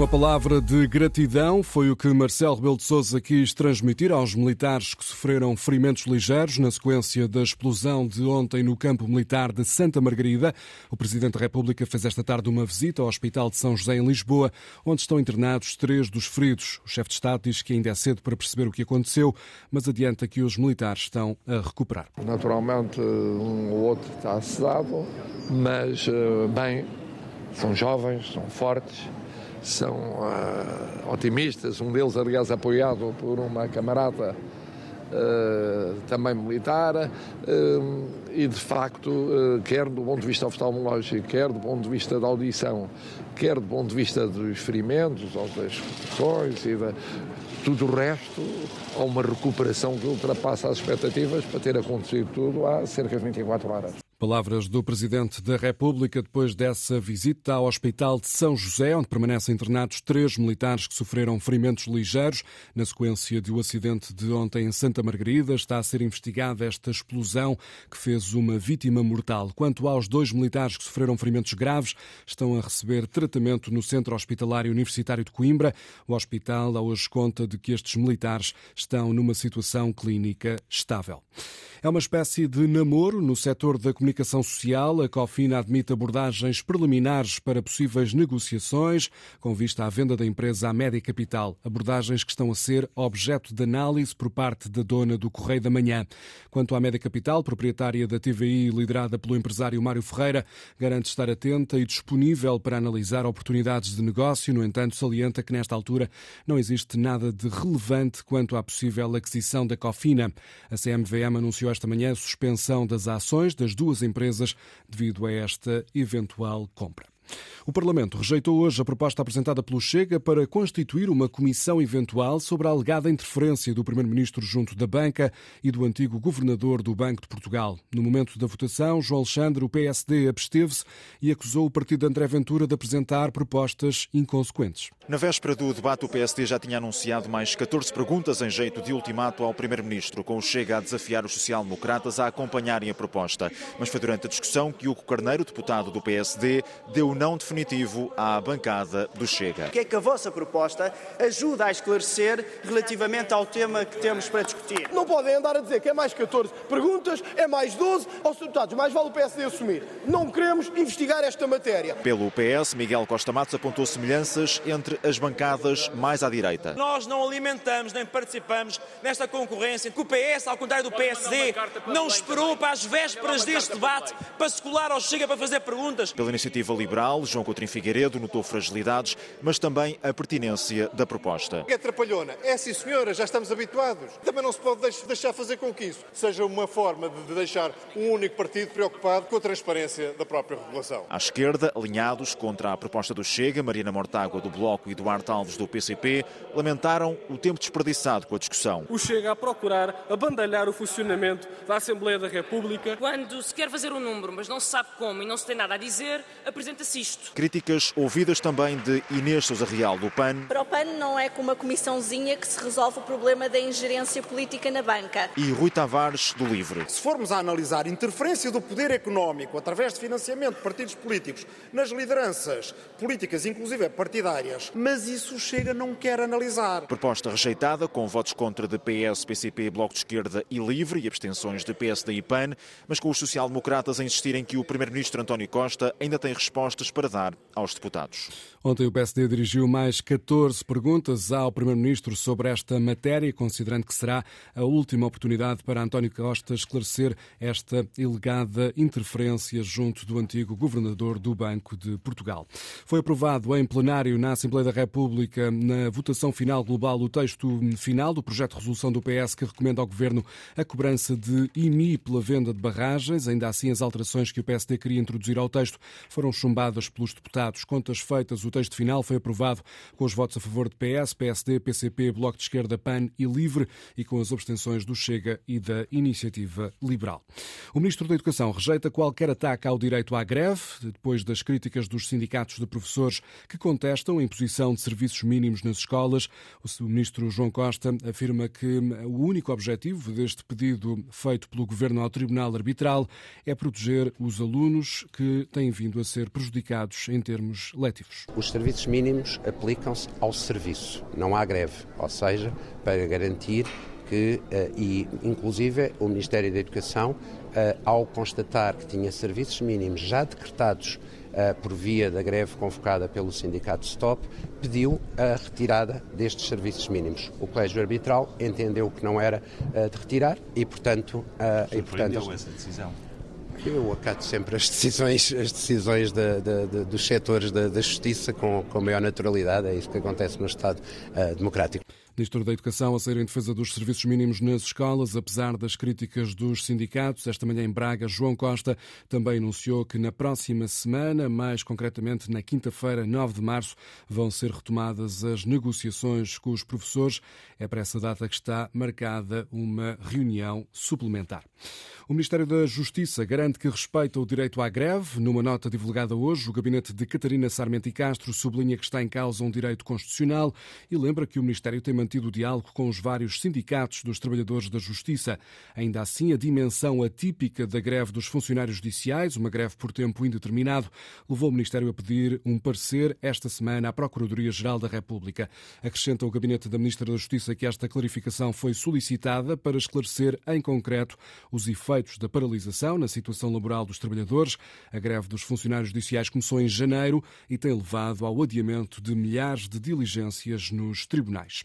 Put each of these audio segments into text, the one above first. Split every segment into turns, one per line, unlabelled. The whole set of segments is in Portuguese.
Uma palavra de gratidão foi o que Marcelo Rebelo de Sousa quis transmitir aos militares que sofreram ferimentos ligeiros na sequência da explosão de ontem no campo militar de Santa Margarida. O Presidente da República fez esta tarde uma visita ao Hospital de São José em Lisboa, onde estão internados três dos feridos. O chefe de Estado diz que ainda é cedo para perceber o que aconteceu, mas adianta que os militares estão a recuperar.
Naturalmente, um ou outro está sedado, mas eh, bem, são jovens, são fortes são uh, otimistas, um deles, aliás, apoiado por uma camarada uh, também militar, uh, e de facto, quer do ponto de vista oftalmológico, quer do ponto de vista da audição, quer do ponto de vista dos ferimentos ou das execuções e da, tudo o resto, há uma recuperação que ultrapassa as expectativas para ter acontecido tudo há cerca de 24 horas.
Palavras do Presidente da República depois dessa visita ao Hospital de São José, onde permanecem internados três militares que sofreram ferimentos ligeiros. Na sequência do acidente de ontem em Santa Margarida, está a ser investigada esta explosão que fez uma vítima mortal. Quanto aos dois militares que sofreram ferimentos graves, estão a receber tratamento no Centro Hospitalário Universitário de Coimbra. O hospital hoje conta de que estes militares estão numa situação clínica estável. É uma espécie de namoro no setor da comunicação social. A Cofina admite abordagens preliminares para possíveis negociações com vista à venda da empresa à Média Capital. Abordagens que estão a ser objeto de análise por parte da dona do Correio da Manhã. Quanto à Média Capital, proprietária da TVI liderada pelo empresário Mário Ferreira, garante estar atenta e disponível para analisar oportunidades de negócio. No entanto, salienta que nesta altura não existe nada de relevante quanto à possível aquisição da Cofina. A CMVM anunciou esta manhã a suspensão das ações das duas empresas devido a esta eventual compra. O Parlamento rejeitou hoje a proposta apresentada pelo Chega para constituir uma comissão eventual sobre a alegada interferência do Primeiro-Ministro junto da banca e do antigo governador do Banco de Portugal. No momento da votação, João Alexandre, o PSD, absteve-se e acusou o partido de André Ventura de apresentar propostas inconsequentes.
Na véspera do debate, o PSD já tinha anunciado mais 14 perguntas em jeito de ultimato ao Primeiro-Ministro, com o Chega a desafiar os social-democratas a acompanharem a proposta. Mas foi durante a discussão que Hugo Carneiro, deputado do PSD, deu não definitivo à bancada do Chega.
O que é que a vossa proposta ajuda a esclarecer relativamente ao tema que temos para discutir?
Não podem andar a dizer que é mais 14 perguntas, é mais 12 aos deputados. Mais vale o PSD assumir. Não queremos investigar esta matéria.
Pelo PS, Miguel Costa Matos apontou semelhanças entre as bancadas mais à direita.
Nós não alimentamos nem participamos nesta concorrência. Que o PS, ao contrário do PSD, não esperou para as vésperas deste debate para se colar ao Chega para fazer perguntas.
Pela iniciativa liberal, João Coutinho Figueiredo notou fragilidades, mas também a pertinência da proposta.
É trapalhona. É sim, senhora, já estamos habituados. Também não se pode deixar fazer com que isso seja uma forma de deixar um único partido preocupado com a transparência da própria regulação.
À esquerda, alinhados contra a proposta do Chega, Marina Mortágua do Bloco e Duarte Alves do PCP, lamentaram o tempo desperdiçado com a discussão.
O Chega a procurar abandalhar o funcionamento da Assembleia da República.
Quando se quer fazer um número, mas não se sabe como e não se tem nada a dizer, apresenta-se isto.
Críticas ouvidas também de Inês Sousa Real, do PAN.
Para o PAN não é com uma comissãozinha que se resolve o problema da ingerência política na banca.
E Rui Tavares, do LIVRE.
Se formos a analisar interferência do poder económico através de financiamento de partidos políticos nas lideranças políticas, inclusive partidárias, mas isso chega não quer analisar.
Proposta rejeitada, com votos contra de PS, PCP, Bloco de Esquerda e LIVRE e abstenções de PSD e PAN, mas com os social-democratas a insistirem que o Primeiro-Ministro António Costa ainda tem para dar aos deputados.
Ontem o PSD dirigiu mais 14 perguntas ao Primeiro-Ministro sobre esta matéria, considerando que será a última oportunidade para António Costa esclarecer esta ilegada interferência junto do antigo governador do Banco de Portugal. Foi aprovado em plenário na Assembleia da República, na votação final global, o texto final do projeto de resolução do PS que recomenda ao Governo a cobrança de IMI pela venda de barragens. Ainda assim, as alterações que o PSD queria introduzir ao texto foram chumbadas pelos deputados. Contas feitas, o texto final foi aprovado com os votos a favor de PS, PSD, PCP, Bloco de Esquerda, PAN e LIVRE e com as abstenções do Chega e da Iniciativa Liberal. O Ministro da Educação rejeita qualquer ataque ao direito à greve, depois das críticas dos sindicatos de professores que contestam a imposição de serviços mínimos nas escolas. O ministro João Costa afirma que o único objetivo deste pedido feito pelo governo ao Tribunal Arbitral é proteger os alunos que têm vindo a ser prejudicados em termos letivos.
Os serviços mínimos aplicam-se ao serviço, não há greve, ou seja, para garantir que, eh, e inclusive o Ministério da Educação, eh, ao constatar que tinha serviços mínimos já decretados eh, por via da greve convocada pelo sindicato Stop, pediu a retirada destes serviços mínimos. O Colégio Arbitral entendeu que não era de retirar e, portanto...
e, portanto essa decisão?
Eu acato sempre as decisões, as decisões de, de, de, dos setores da, justiça com, com maior naturalidade. É isso que acontece no Estado uh, democrático.
Ministro da Educação a sair em defesa dos serviços mínimos nas escolas, apesar das críticas dos sindicatos. Esta manhã em Braga, João Costa também anunciou que na próxima semana, mais concretamente na quinta-feira, 9 de março, vão ser retomadas as negociações com os professores. É para essa data que está marcada uma reunião suplementar. O Ministério da Justiça garante que respeita o direito à greve. Numa nota divulgada hoje, o gabinete de Catarina Sarmento e Castro sublinha que está em causa um direito constitucional e lembra que o Ministério tem mantido mantido o diálogo com os vários sindicatos dos trabalhadores da Justiça. Ainda assim, a dimensão atípica da greve dos funcionários judiciais, uma greve por tempo indeterminado, levou o Ministério a pedir um parecer esta semana à Procuradoria-Geral da República. Acrescenta o Gabinete da Ministra da Justiça que esta clarificação foi solicitada para esclarecer em concreto os efeitos da paralisação na situação laboral dos trabalhadores. A greve dos funcionários judiciais começou em janeiro e tem levado ao adiamento de milhares de diligências nos tribunais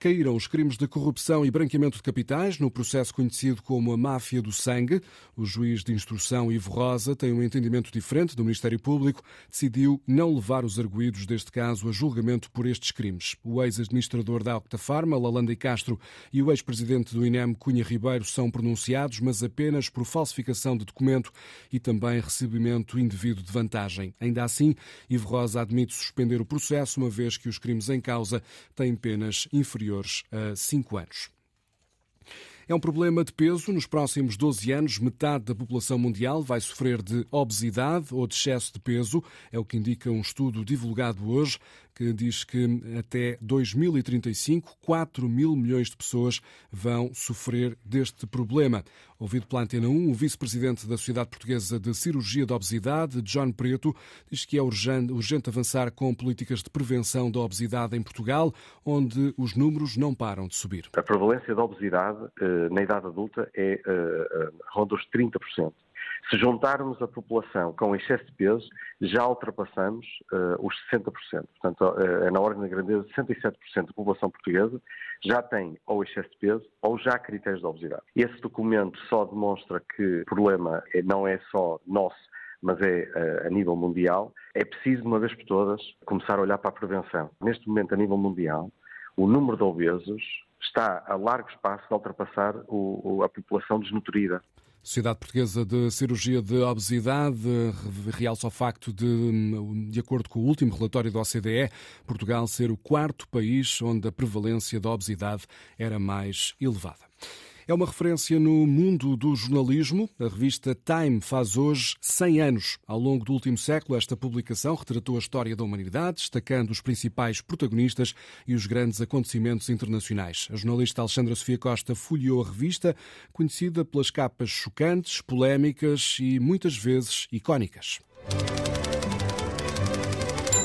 caíram os crimes de corrupção e branqueamento de capitais no processo conhecido como a máfia do sangue. O juiz de instrução Ivo Rosa tem um entendimento diferente do Ministério Público, decidiu não levar os arguídos deste caso a julgamento por estes crimes. O ex-administrador da Octafarma, Lalanda e Castro, e o ex-presidente do INEM, Cunha Ribeiro, são pronunciados, mas apenas por falsificação de documento e também recebimento indevido de vantagem. Ainda assim, Ivo Rosa admite suspender o processo, uma vez que os crimes em causa têm penas inferiores inferiores a 5 anos. É um problema de peso. Nos próximos 12 anos, metade da população mundial vai sofrer de obesidade ou de excesso de peso. É o que indica um estudo divulgado hoje que diz que até 2035, 4 mil milhões de pessoas vão sofrer deste problema. Ouvido pela Antena 1, o vice-presidente da Sociedade Portuguesa de Cirurgia da Obesidade, John Preto, diz que é urgente, avançar com políticas de prevenção da obesidade em Portugal, onde os números não param de subir.
A prevalência da obesidade eh, na idade adulta é eh, eh, ronda os 30%. Se juntarmos a população com excesso de peso, já ultrapassamos uh, os 60%. Portanto, uh, é na ordem da grandeza, 67% da população portuguesa já tem ou excesso de peso ou já critérios de obesidade. Esse documento só demonstra que o problema é, não é só nosso, mas é uh, a nível mundial. É preciso, de uma vez por todas, começar a olhar para a prevenção. Neste momento, a nível mundial, o número de obesos está a largo espaço de ultrapassar o, a população desnutrida.
Sociedade Portuguesa de Cirurgia de Obesidade realça o facto de, de acordo com o último relatório da OCDE, Portugal ser o quarto país onde a prevalência da obesidade era mais elevada. É uma referência no mundo do jornalismo. A revista Time faz hoje 100 anos. Ao longo do último século, esta publicação retratou a história da humanidade, destacando os principais protagonistas e os grandes acontecimentos internacionais. A jornalista Alexandra Sofia Costa folheou a revista, conhecida pelas capas chocantes, polémicas e muitas vezes icónicas.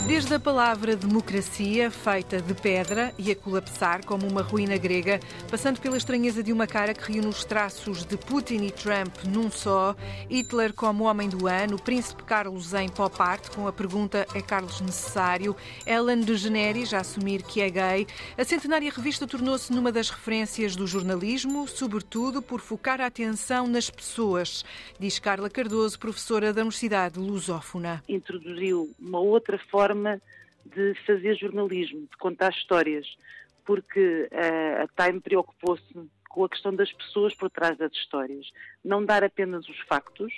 Desde a palavra democracia, feita de pedra e a colapsar como uma ruína grega, passando pela estranheza de uma cara que reúne os traços de Putin e Trump num só, Hitler como homem do ano, Príncipe Carlos em pop art com a pergunta é Carlos necessário, Ellen DeGeneres a assumir que é gay, a centenária revista tornou-se numa das referências do jornalismo, sobretudo por focar a atenção nas pessoas, diz Carla Cardoso, professora da Universidade Lusófona.
Introduziu uma outra forma forma de fazer jornalismo, de contar histórias, porque a, a Time preocupou-se com a questão das pessoas por trás das histórias. Não dar apenas os factos,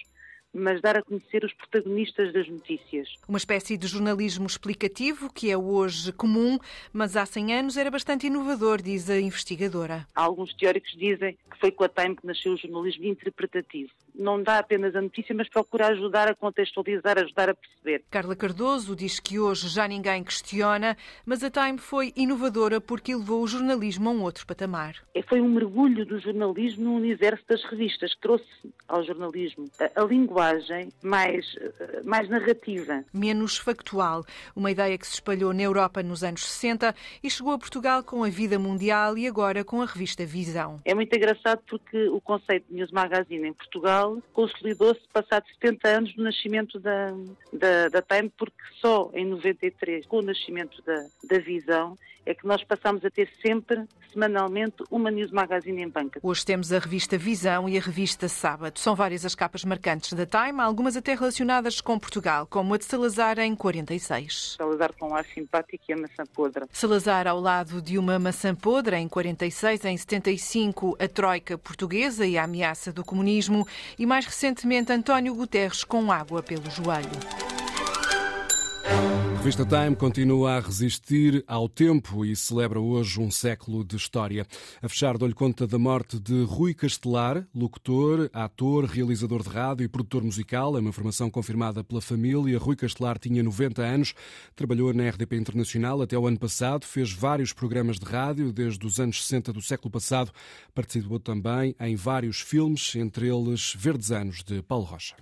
mas dar a conhecer os protagonistas das notícias.
Uma espécie de jornalismo explicativo que é hoje comum, mas há 100 anos era bastante inovador, diz a investigadora.
Alguns teóricos dizem que foi com a Time que nasceu o jornalismo interpretativo não dá apenas a notícia, mas procura ajudar a contextualizar, ajudar a perceber.
Carla Cardoso diz que hoje já ninguém questiona, mas a Time foi inovadora porque levou o jornalismo a um outro patamar.
É, foi um mergulho do jornalismo no universo das revistas, que trouxe ao jornalismo a, a linguagem mais, eh, mais narrativa.
Menos factual, uma ideia que se espalhou na Europa nos anos 60 e chegou a Portugal com a Vida Mundial e agora com a revista Visão.
É muito engraçado porque o conceito de News Magazine em Portugal consolidou-se passado 70 anos do nascimento da, da, da Time, porque só em 93, com o nascimento da, da Visão, é que nós passamos a ter sempre, semanalmente, uma News Magazine em banca.
Hoje temos a revista Visão e a revista Sábado. São várias as capas marcantes da Time, algumas até relacionadas com Portugal, como a de Salazar em 46.
Salazar com ar simpático e a maçã podre.
Salazar ao lado de uma maçã podre em 46, em 75 a Troika portuguesa e a ameaça do comunismo e mais recentemente António Guterres com água pelo joelho.
Revista Time continua a resistir ao tempo e celebra hoje um século de história. A fechar, dou-lhe conta da morte de Rui Castelar, locutor, ator, realizador de rádio e produtor musical. É uma informação confirmada pela família. Rui Castelar tinha 90 anos, trabalhou na RDP Internacional até o ano passado, fez vários programas de rádio desde os anos 60 do século passado. Participou também em vários filmes, entre eles Verdes Anos, de Paulo Rocha.